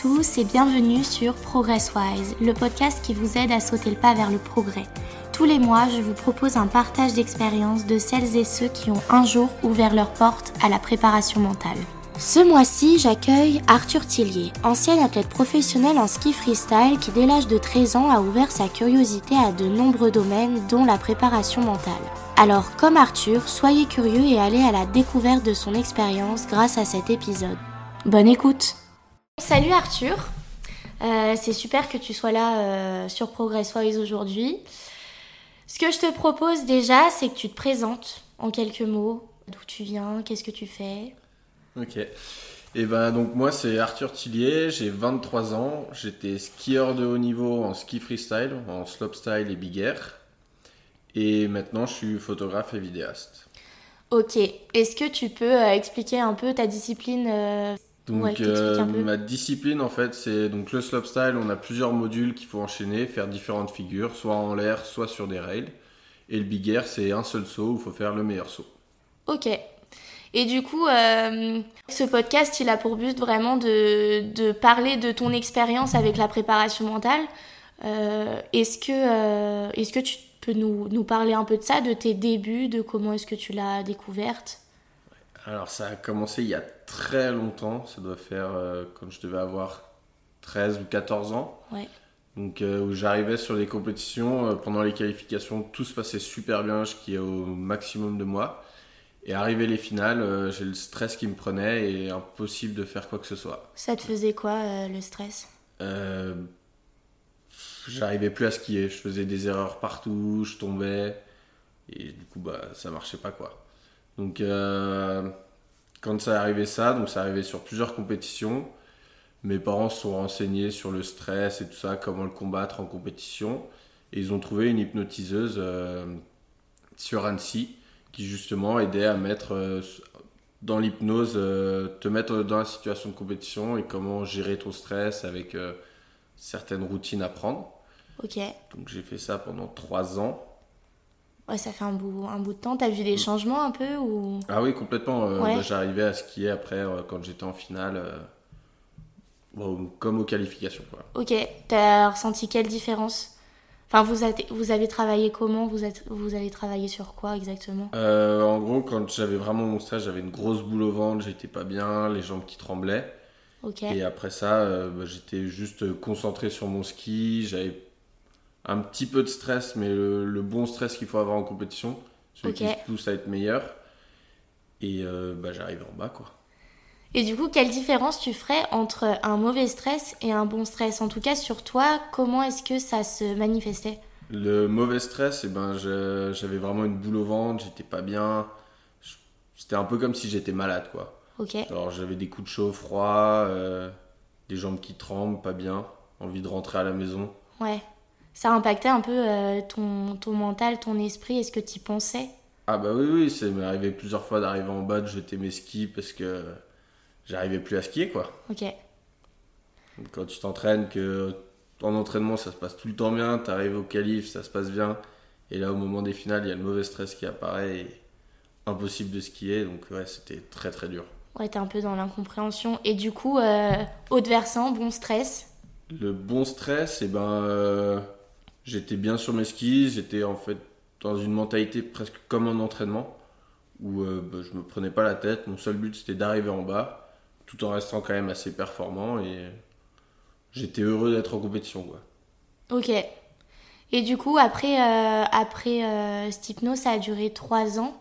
tous et bienvenue sur ProgressWise, le podcast qui vous aide à sauter le pas vers le progrès. Tous les mois, je vous propose un partage d'expériences de celles et ceux qui ont un jour ouvert leur porte à la préparation mentale. Ce mois-ci, j'accueille Arthur Tillier, ancien athlète professionnel en ski freestyle qui dès l'âge de 13 ans a ouvert sa curiosité à de nombreux domaines dont la préparation mentale. Alors, comme Arthur, soyez curieux et allez à la découverte de son expérience grâce à cet épisode. Bonne écoute Salut Arthur, Euh, c'est super que tu sois là euh, sur ProgressWise aujourd'hui. Ce que je te propose déjà, c'est que tu te présentes en quelques mots. D'où tu viens, qu'est-ce que tu fais? Ok. Et ben donc moi c'est Arthur Tillier, j'ai 23 ans, j'étais skieur de haut niveau en ski freestyle, en slopestyle et big air. Et maintenant je suis photographe et vidéaste. Ok, est-ce que tu peux euh, expliquer un peu ta discipline euh, Donc Ouais, peu. ma discipline en fait c'est donc le slopestyle, on a plusieurs modules qu'il faut enchaîner, faire différentes figures, soit en l'air, soit sur des rails. Et le big air c'est un seul saut où il faut faire le meilleur saut. Ok. Et du coup, euh, ce podcast, il a pour but vraiment de, de parler de ton expérience avec la préparation mentale. Euh, est-ce que, euh, est-ce que tu peux nous, nous parler un peu de ça, de tes débuts, de comment est-ce que tu l'as découverte? Alors ça a commencé il y a très longtemps, ça doit faire euh, quand je devais avoir 13 ou 14 ans. Ouais. Donc euh, où j'arrivais sur les compétitions, euh, pendant les qualifications, tout se passait super bien, je skiais au maximum de moi. Et arrivé les finales, j'ai le stress qui me prenait et impossible de faire quoi que ce soit. Ça te faisait quoi, le stress? J'arrivais plus à skier, je faisais des erreurs partout, je tombais et du coup bah ça marchait pas quoi. Donc euh, quand ça arrivé ça, donc ça arrivé sur plusieurs compétitions, mes parents se sont renseignés sur le stress et tout ça, comment le combattre en compétition et ils ont trouvé une hypnotiseuse euh, sur Annecy qui justement aidait à mettre euh, dans l'hypnose, te mettre dans la situation de compétition et comment gérer ton stress avec certaines routines à prendre. Ok. Donc j'ai fait ça pendant trois ans. Ouais, ça fait un bout, un bout de temps. T'as vu des changements un peu ou? Ah oui, complètement. euh, Ouais. bah, J'arrivais à skier après euh, quand j'étais en finale, euh, bon, comme aux qualifications. Quoi. Ok. T'as ressenti quelle différence? Enfin, vous avez, vous avez travaillé comment? Vous, êtes, vous avez travaillé sur quoi exactement? En gros, quand j'avais vraiment mon stress, j'avais une grosse boule au ventre, j'étais pas bien, les jambes qui tremblaient. Ok. Et après ça, bah, j'étais juste concentré sur mon ski. J'avais un petit peu de stress, mais le, le bon stress qu'il faut avoir en compétition, celui qui pousse à être meilleur. Et euh, bah, j'arrivais en bas, quoi. Et du coup, quelle différence tu ferais entre un mauvais stress et un bon stress? En tout cas, sur toi, comment est-ce que ça se manifestait? Le mauvais stress, eh ben, j'avais vraiment une boule au ventre, j'étais pas bien. C'était un peu comme si j'étais malade, quoi. Alors j'avais des coups de chaud, froid, euh, des jambes qui tremblent, pas bien, envie de rentrer à la maison. Ouais. Ça impactait un peu euh, ton, ton mental, ton esprit. Est-ce que tu y pensais Ah bah oui, oui, ça m'est arrivé plusieurs fois d'arriver en bas, de jeter mes skis parce que j'arrivais plus à skier, quoi. Ok. Quand tu t'entraînes, que en entraînement ça se passe tout le temps bien, t'arrives au qualif, ça se passe bien, et là au moment des finales, il y a le mauvais stress qui apparaît et impossible de skier, donc ouais, c'était très très dur. Ouais, t'es un peu dans l'incompréhension. Et du coup, euh, haute versant, bon stress. Le bon stress, et ben, euh, j'étais bien sur mes skis, j'étais en fait dans une mentalité presque comme en entraînement, où euh, bah, je me prenais pas la tête, mon seul but c'était d'arriver en bas, tout en restant quand même assez performant, et j'étais heureux d'être en compétition, quoi. Ok. Et du coup, après, euh, après euh, cette hypnose, ça a duré trois ans.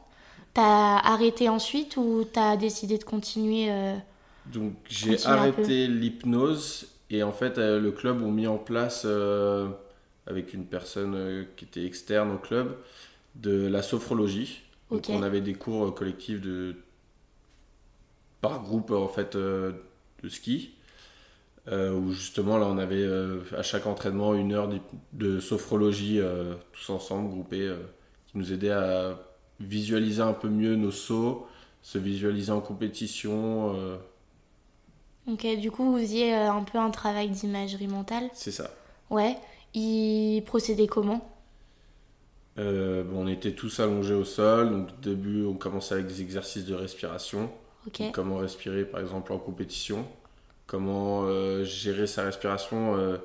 T'as arrêté ensuite ou t'as décidé de continuer euh, Donc j'ai arrêté l'hypnose et en fait euh, le club ont mis en place euh, avec une personne euh, qui était externe au club de la sophrologie. Donc on avait des cours euh, collectifs de par groupe en fait euh, de ski euh, où justement là on avait euh, à chaque entraînement une heure de sophrologie euh, tous ensemble groupés qui nous aidait à visualiser un peu mieux nos sauts, se visualiser en compétition. Ok, du coup, vous faisiez un peu un travail d'imagerie mentale. C'est ça. Ouais. Il procédait comment? Euh, on était tous allongés au sol. Donc, au début, on commençait avec des exercices de respiration. Donc, comment respirer, par exemple, en compétition? comment euh, gérer sa respiration euh,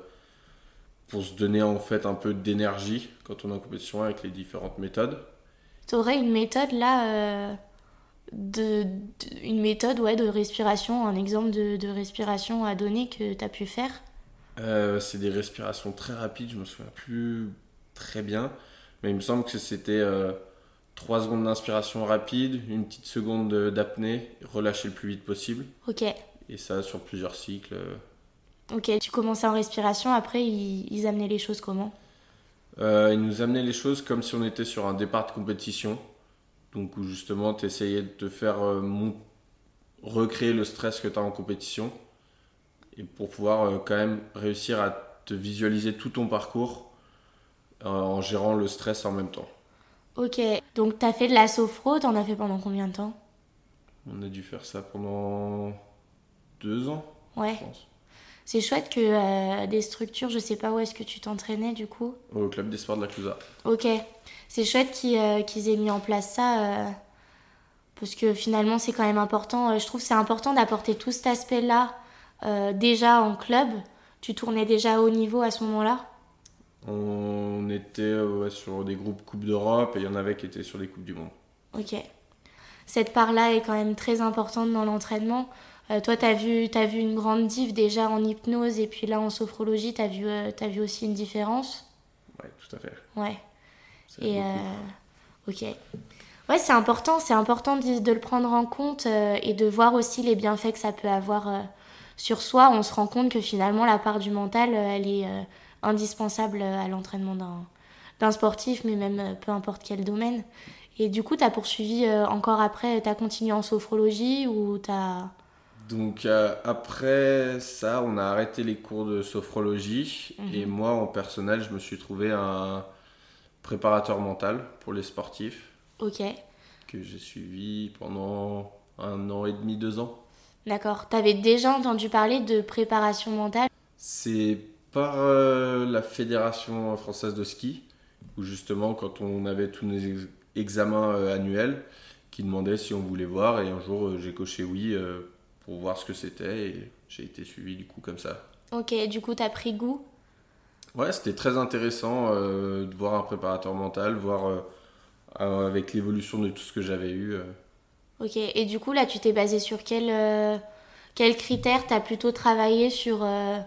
pour se donner en fait un peu d'énergie quand on est en compétition avec les différentes méthodes? Tu aurais une méthode là, de, de- une méthode ouais, de respiration, un exemple de, de respiration à donner que tu as pu faire? Euh, c'est des respirations très rapides, je me souviens plus très bien, mais il me semble que c'était 3 secondes d'inspiration rapide, une petite seconde de- d'apnée, relâcher le plus vite possible, Ok, et ça sur plusieurs cycles. ok, tu commençais en respiration, après ils, ils amenaient les choses comment? Euh, il nous amenait les choses comme si on était sur un départ de compétition, donc où justement tu essayais de te faire euh, recréer le stress que tu as en compétition, et pour pouvoir euh, quand même réussir à te visualiser tout ton parcours euh, en gérant le stress en même temps. Ok, donc tu as fait de la sophro, t'en as fait pendant combien de temps? On a dû faire ça pendant deux ans, Ouais, c'est chouette que euh, des structures, je sais pas où est-ce que tu t'entraînais du coup. au club des sports de la Clusa. Ok, c'est chouette qu'ils euh, qu'ils aient mis en place ça, euh, parce que finalement c'est quand même important. Je trouve que c'est important d'apporter tout cet aspect-là euh, déjà en club. Tu tournais déjà à haut niveau à ce moment-là? On était euh, sur des groupes Coupe d'Europe et il y en avait qui étaient sur des Coupes du Monde. Ok. Cette part-là est quand même très importante dans l'entraînement. Euh, toi, tu as vu, vu une grande diff déjà en hypnose et puis là en sophrologie, tu as, vu, t'as vu aussi une différence? Ouais, tout à fait. Ouais. Et ok. Ouais, c'est important, c'est important de, de le prendre en compte euh, et de voir aussi les bienfaits que ça peut avoir euh, sur soi. On se rend compte que finalement la part du mental, euh, elle est euh, indispensable euh, à l'entraînement d'un d'un sportif, mais même peu importe quel domaine. Et du coup, tu as poursuivi euh, encore après, tu as continué en sophrologie ou tu as... Donc euh, après ça, on a arrêté les cours de sophrologie Mhm. et moi en personnel, je me suis trouvé un préparateur mental pour les sportifs Ok, que j'ai suivi pendant un an et demi, deux ans. D'accord. Tu avais déjà entendu parler de préparation mentale? C'est par euh, la Fédération française de ski où justement quand on avait tous nos ex- examens euh, annuels qui demandaient si on voulait voir et un jour euh, j'ai coché oui pour voir ce que c'était et j'ai été suivi du coup comme ça. Ok, du coup, tu as pris goût? Ouais, c'était très intéressant de voir un préparateur mental, voir avec l'évolution de tout ce que j'avais eu. Ok, et du coup, là, tu t'es basé sur quel, euh, quels critères T'as plutôt travaillé sur, euh,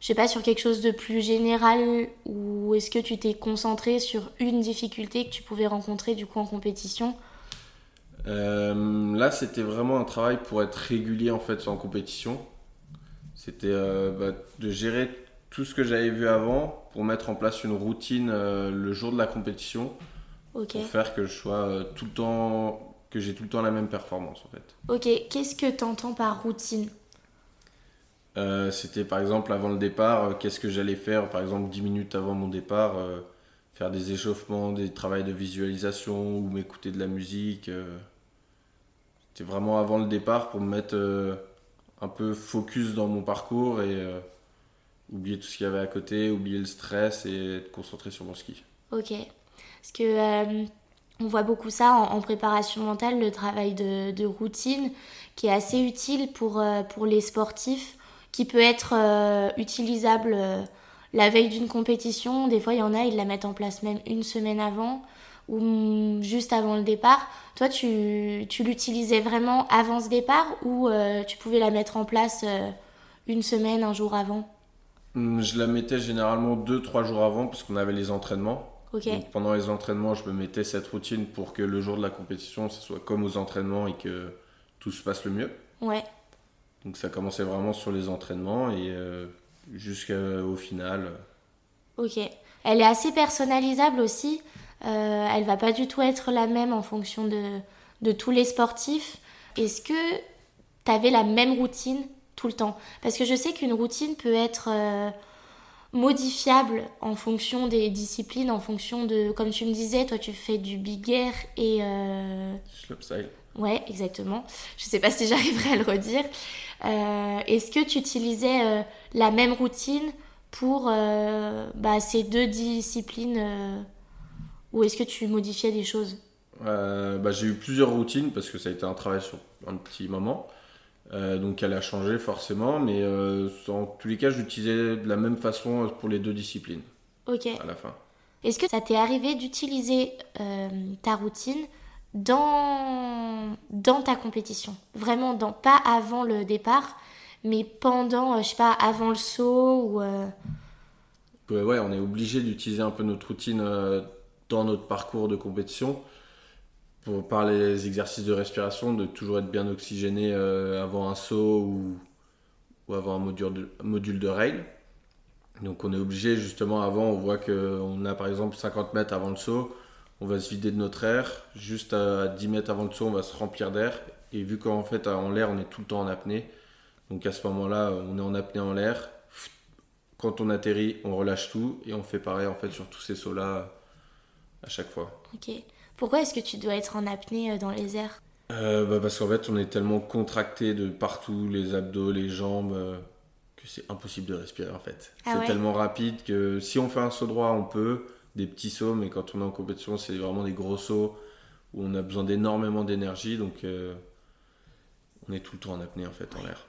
je sais pas, sur quelque chose de plus général ou est-ce que tu t'es concentré sur une difficulté que tu pouvais rencontrer du coup en compétition? Euh, là, c'était vraiment un travail pour être régulier en fait en compétition. C'était euh, bah, de gérer tout ce que j'avais vu avant pour mettre en place une routine euh, le jour de la compétition Ok. pour faire que je sois tout le temps que j'ai tout le temps la même performance en fait. Ok, qu'est-ce que t'entends par routine? Euh, c'était par exemple avant le départ, euh, qu'est-ce que j'allais faire par exemple 10 minutes avant mon départ, euh, faire des échauffements, des travails de visualisation ou m'écouter de la musique. C'était vraiment avant le départ pour me mettre un peu focus dans mon parcours et oublier tout ce qu'il y avait à côté, oublier le stress et être concentré sur mon ski. Ok. Parce que on voit beaucoup ça en, préparation mentale, le travail de, routine, qui est assez utile pour, euh, pour les sportifs, qui peut être euh, utilisable euh, la veille d'une compétition. Des fois, il y en a, ils la mettent en place même une semaine avant ou juste avant le départ. Toi, tu, tu l'utilisais vraiment avant ce départ ou tu pouvais la mettre en place une semaine, un jour avant? Hum, Je la mettais généralement 2-3 jours avant parce qu'on avait les entraînements. Donc, pendant les entraînements, je me mettais cette routine pour que le jour de la compétition, ce soit comme aux entraînements et que tout se passe le mieux. Ouais. Donc ça commençait vraiment sur les entraînements et euh, jusqu'au final. Ok. Elle est assez personnalisable aussi. Euh, elle va pas du tout être la même en fonction de, de tous les sportifs. Est-ce que tu avais la même routine tout le temps? Parce que je sais qu'une routine peut être euh, modifiable en fonction des disciplines, en fonction de, comme tu me disais, toi tu fais du big air et... euh, Slopestyle. Ouais, exactement. Je sais pas si j'arriverai à le redire. Euh, Est-ce que tu utilisais euh, la même routine pour euh, bah, ces deux disciplines ou est-ce que tu modifiais des choses? Bah, j'ai eu plusieurs routines parce que ça a été un travail sur un petit moment. Euh, donc elle a changé forcément, mais euh, en tous les cas, j'utilisais de la même façon pour les deux disciplines Ok. à la fin. Est-ce que ça t'est arrivé d'utiliser euh, ta routine dans, dans ta compétition? Vraiment, dans, pas avant le départ, mais pendant, euh, je sais pas, avant le saut ou... euh, Ouais, on est obligé d'utiliser un peu notre routine euh, dans notre parcours de compétition. Par les exercices de respiration, de toujours être bien oxygéné euh, avant un saut ou, ou avant un module de, module de rail. Donc on est obligé justement avant, on voit qu'on a par exemple 50 mètres avant le saut, on va se vider de notre air. Juste à 10 mètres avant le saut, on va se remplir d'air. Et vu qu'en fait en l'air, on est tout le temps en apnée. Donc à ce moment-là, on est en apnée en l'air. Quand on atterrit, on relâche tout et on fait pareil en fait sur tous ces sauts-là à chaque fois. Ok. Pourquoi est-ce que tu dois être en apnée euh, dans les airs? Euh, bah, parce qu'en fait, on est tellement contracté de partout, les abdos, les jambes, euh, que c'est impossible de respirer en fait. Ah c'est ouais? tellement rapide que si on fait un saut droit, on peut, des petits sauts, mais quand on est en compétition, c'est vraiment des gros sauts où on a besoin d'énormément d'énergie, donc euh, on est tout le temps en apnée en fait, en l'air.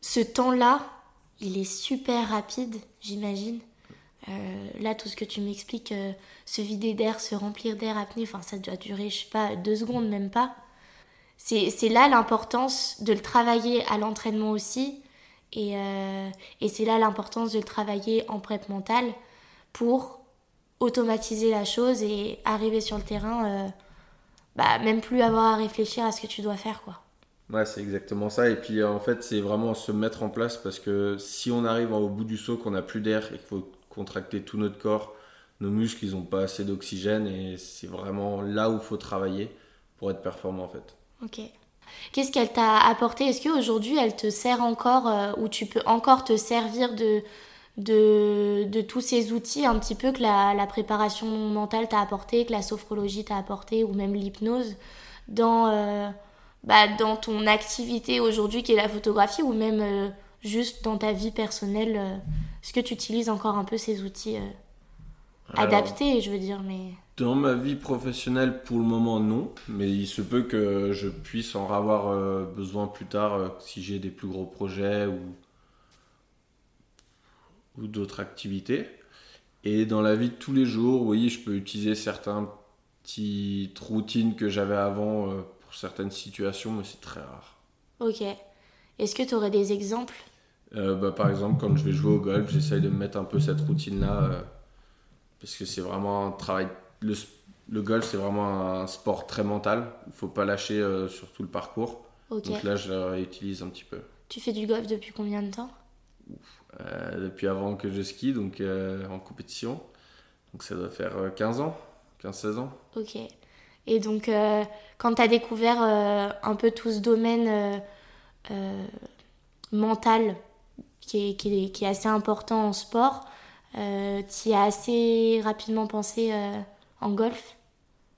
Ce temps-là, il est super rapide, j'imagine. Euh, là, tout ce que tu m'expliques, euh, se vider d'air, se remplir d'air, apnée, enfin, ça doit durer, je sais pas, deux secondes, même pas. C'est là l'importance de le travailler à l'entraînement aussi. Et, euh, et c'est là l'importance de le travailler en prep mentale pour automatiser la chose et arriver sur le terrain, bah, même plus avoir à réfléchir à ce que tu dois faire, quoi. Ouais, c'est exactement ça. Et puis en fait, c'est vraiment se mettre en place parce que si on arrive au bout du saut, qu'on n'a plus d'air et qu'il faut contracter tout notre corps, nos muscles, ils n'ont pas assez d'oxygène et c'est vraiment là où il faut travailler pour être performant en fait. Ok. Qu'est-ce qu'elle t'a apporté? Est-ce qu'aujourd'hui elle te sert encore euh, ou tu peux encore te servir de, de, tous ces outils un petit peu que la, préparation mentale t'a apporté, que la sophrologie t'a apporté ou même l'hypnose dans, euh, bah, dans ton activité aujourd'hui qui est la photographie ou même euh, juste dans ta vie personnelle Est-ce que tu utilises encore un peu ces outils euh, Alors, adaptés, je veux dire mais... Dans ma vie professionnelle, pour le moment, non. Mais il se peut que je puisse en avoir euh, besoin plus tard euh, si j'ai des plus gros projets ou, ou d'autres activités. Et dans la vie de tous les jours, oui, je peux utiliser certaines petites routines que j'avais avant pour certaines situations, mais c'est très rare. Ok. Est-ce que tu aurais des exemples Euh, bah, par exemple, quand je vais jouer au golf, j'essaye de me mettre un peu cette routine-là euh, parce que c'est vraiment un travail. Le, golf, c'est vraiment un sport très mental. Il faut pas lâcher euh, sur tout le parcours. Donc là, je le réutilise un petit peu. Tu fais du golf depuis combien de temps? Depuis avant que je skie, donc en compétition. Donc ça doit faire euh, 15 ans, 15-16 ans. Ok. Et donc, quand tu as découvert un peu tout ce domaine mental qui est, qui, est, qui est assez important en sport, euh, tu y as assez rapidement pensé euh, en golf?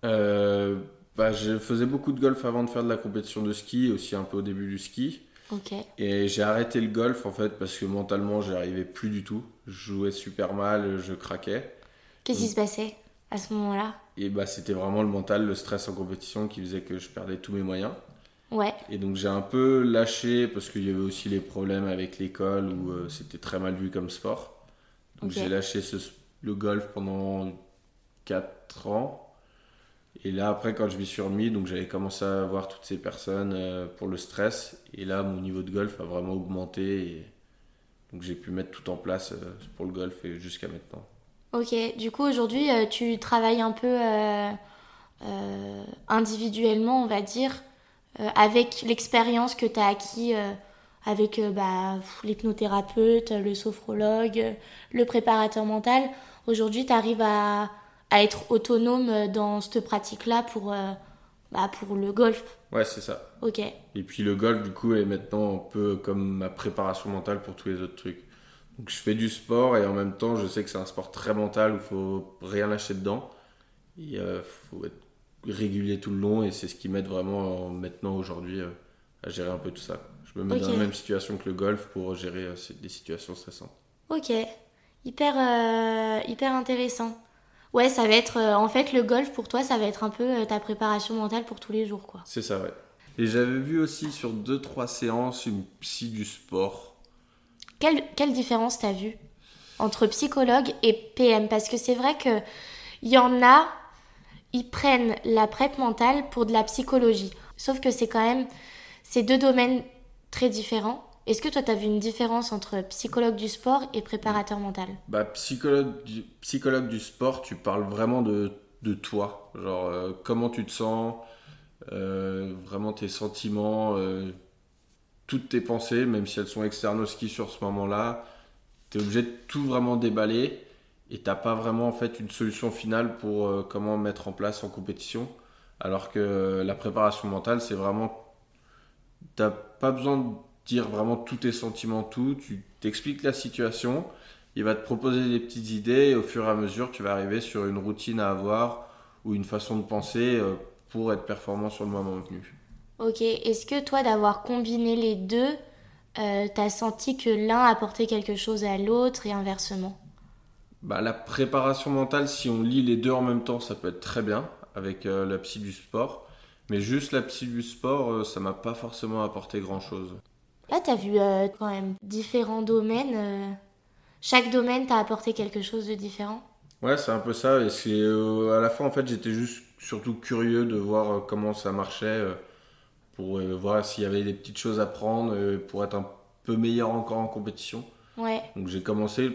Euh, bah, je faisais beaucoup de golf avant de faire de la compétition de ski, aussi un peu au début du ski. Ok. Et j'ai arrêté le golf en fait parce que mentalement j'y arrivais plus du tout. Je jouais super mal, je craquais. Qu'est-ce qui se passait à ce moment-là? Et bah c'était vraiment le mental, le stress en compétition qui faisait que je perdais tous mes moyens. Ouais. Et donc j'ai un peu lâché parce qu'il y avait aussi les problèmes avec l'école où euh, c'était très mal vu comme sport. Donc j'ai lâché ce- le golf pendant 4 ans. Et là après quand je m'y suis remis, donc j'avais commencé à voir toutes ces personnes euh, pour le stress. Et là mon niveau de golf a vraiment augmenté. Et donc j'ai pu mettre tout en place euh, pour le golf jusqu'à maintenant. Ok. Du coup, aujourd'hui, euh, tu travailles un peu individuellement, on va dire, avec l'expérience que tu as acquis euh, avec euh, bah, l'hypnothérapeute, le sophrologue, euh, le préparateur mental. Aujourd'hui, tu arrives à, à être autonome euh, dans cette pratique-là pour, euh, bah, pour le golf. Ouais c'est ça. Ok. Et puis le golf, du coup, est maintenant un peu comme ma préparation mentale pour tous les autres trucs. Donc je fais du sport et en même temps, je sais que c'est un sport très mental où il faut rien lâcher dedans. Il faut être régulier tout le long et c'est ce qui m'aide vraiment euh, maintenant aujourd'hui euh, à gérer un peu tout ça. Je me mets dans la même situation que le golf pour gérer euh, des situations stressantes. Ok. Hyper, euh, hyper intéressant. Ouais, ça va être. euh, en fait, le golf, pour toi, ça va être un peu euh, ta préparation mentale pour tous les jours, quoi. C'est ça, ouais. Et j'avais vu aussi sur 2-3 séances une psy du sport. Quelle, quelle différence t'as vu entre psychologue et PM Parce que c'est vrai que il y en a, ils prennent la prep mentale pour de la psychologie. Sauf que c'est quand même ces deux domaines très différents. Est-ce que toi, tu as vu une différence entre psychologue du sport et préparateur mental? Bah, psychologue du, sport, tu parles vraiment de, de toi. Genre, euh, comment tu te sens, euh, vraiment tes sentiments, euh, toutes tes pensées, même si elles sont externes au ski sur ce moment-là. Tu es obligé de tout vraiment déballer et t'as pas vraiment en fait une solution finale pour euh, comment mettre en place en compétition. Alors que la préparation mentale, c'est vraiment. T'as pas besoin de dire vraiment tous tes sentiments, tout. Tu t'expliques la situation, il va te proposer des petites idées et au fur et à mesure, tu vas arriver sur une routine à avoir ou une façon de penser euh, pour être performant sur le moment venu. Ok, est-ce que toi, d'avoir combiné les deux, euh, t'as senti que l'un apportait quelque chose à l'autre et inversement? Bah, la préparation mentale, si on lit les deux en même temps, ça peut être très bien avec euh, la psy du sport. Mais juste la psy du sport, euh, ça m'a pas forcément apporté grand chose. Là, tu as vu euh, quand même différents domaines. Chaque domaine t'a apporté quelque chose de différent? Ouais, c'est un peu ça. Et c'est à la fin, en fait, j'étais juste surtout curieux de voir comment ça marchait pour voir s'il y avait des petites choses à prendre pour être un peu meilleur encore en compétition. Donc j'ai commencé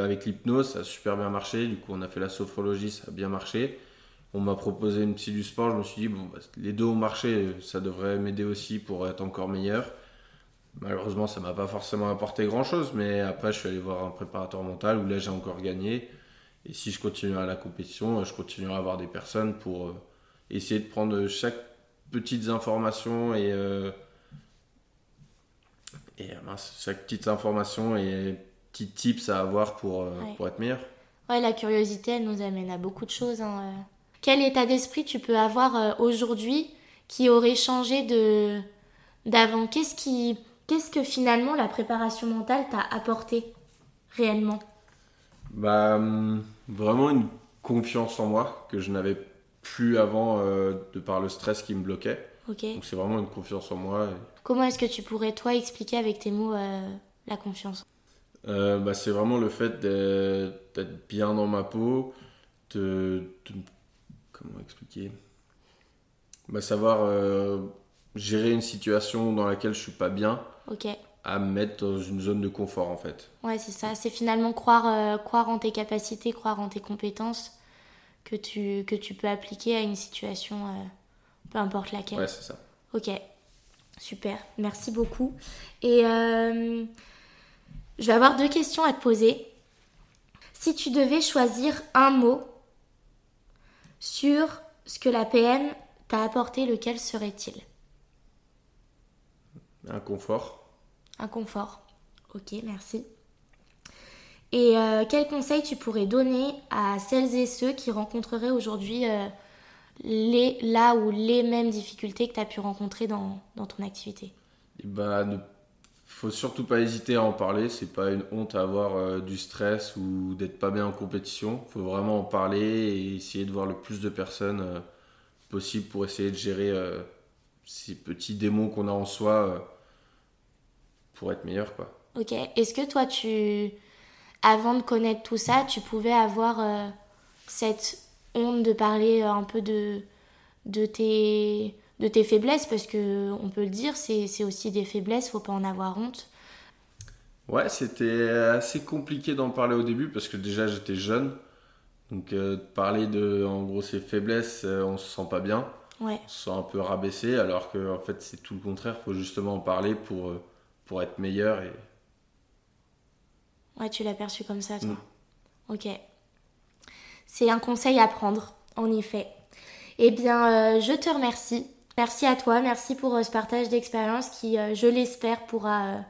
avec l'hypnose, ça a super bien marché. Du coup, on a fait la sophrologie, ça a bien marché. On m'a proposé une psy du sport, je me suis dit, bah, les deux ont marché, ça devrait m'aider aussi pour être encore meilleur. Malheureusement, ça m'a pas forcément apporté grand chose, mais après, je suis allé voir un préparateur mental où là, j'ai encore gagné. Et si je continue à la compétition, je continuerai à avoir des personnes pour euh, essayer de prendre chaque petite information et euh, et euh, chaque petite information et petit tips à avoir pour, euh, pour être meilleur. Ouais, la curiosité, elle nous amène à beaucoup de choses. Hein, euh. Quel état d'esprit tu peux avoir aujourd'hui qui aurait changé de d'avant? Qu'est-ce qui qu'est-ce que finalement la préparation mentale t'a apporté réellement? Bah hum, vraiment une confiance en moi que je n'avais plus avant de par le stress qui me bloquait. Donc c'est vraiment une confiance en moi. Comment est-ce que tu pourrais, toi, expliquer avec tes mots euh, la confiance? Euh, bah, C'est vraiment le fait d'être bien dans ma peau, de. comment expliquer? Bah, Savoir euh, gérer une situation dans laquelle je suis pas bien. Ok. À me mettre dans une zone de confort, en fait. Ouais, c'est ça. C'est finalement croire, croire en tes capacités, croire en tes compétences que tu, que tu peux appliquer à une situation, peu importe laquelle. Ouais, c'est ça. Ok. Super, merci beaucoup. Et euh, je vais avoir deux questions à te poser. Si tu devais choisir un mot sur ce que la PM t'a apporté, lequel serait-il? Un confort. Un confort. Ok, merci. Et euh, quel conseil tu pourrais donner à celles et ceux qui rencontreraient aujourd'hui euh, les, là ou les mêmes difficultés que tu as pu rencontrer dans, dans ton activité Il bah, ne faut surtout pas hésiter à en parler. C'est pas une honte à avoir euh, du stress ou d'être pas bien en compétition. Il faut vraiment en parler et essayer de voir le plus de personnes euh, possible pour essayer de gérer euh, ces petits démons qu'on a en soi pour être meilleur. Quoi. Ok. Est-ce que toi, tu, avant de connaître tout ça, tu pouvais avoir cette honte de parler un peu de, de, tes, de tes faiblesses, parce que on peut le dire, c'est aussi des faiblesses, faut pas en avoir honte. Ouais, c'était assez compliqué d'en parler au début parce que déjà j'étais jeune. Donc euh, parler de en gros ses faiblesses, euh, on se sent pas bien. Ouais. On se sent un peu rabaissé alors que en fait c'est tout le contraire, faut justement en parler pour, euh, pour être meilleur et Ouais, tu l'as perçu comme ça toi. Mm. OK. C'est un conseil à prendre, en effet. Eh bien, euh, je te remercie. Merci à toi, merci pour euh, ce partage d'expérience qui, euh, je l'espère, pourra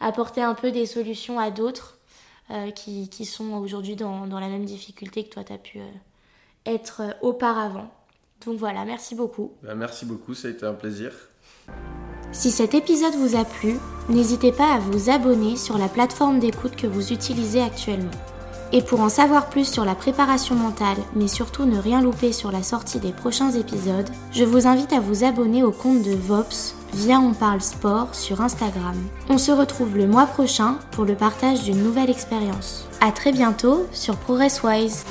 apporter un peu des solutions à d'autres qui, qui, sont aujourd'hui dans, dans, la même difficulté que toi, tu as pu être auparavant. Donc voilà, merci beaucoup. Bah, merci beaucoup, ça a été un plaisir. Si cet épisode vous a plu, n'hésitez pas à vous abonner sur la plateforme d'écoute que vous utilisez actuellement Et pour en savoir plus sur la préparation mentale, mais surtout ne rien louper sur la sortie des prochains épisodes, je vous invite à vous abonner au compte de Vops via On Parle Sport sur Instagram. On se retrouve le mois prochain pour le partage d'une nouvelle expérience. A très bientôt sur ProgressWise.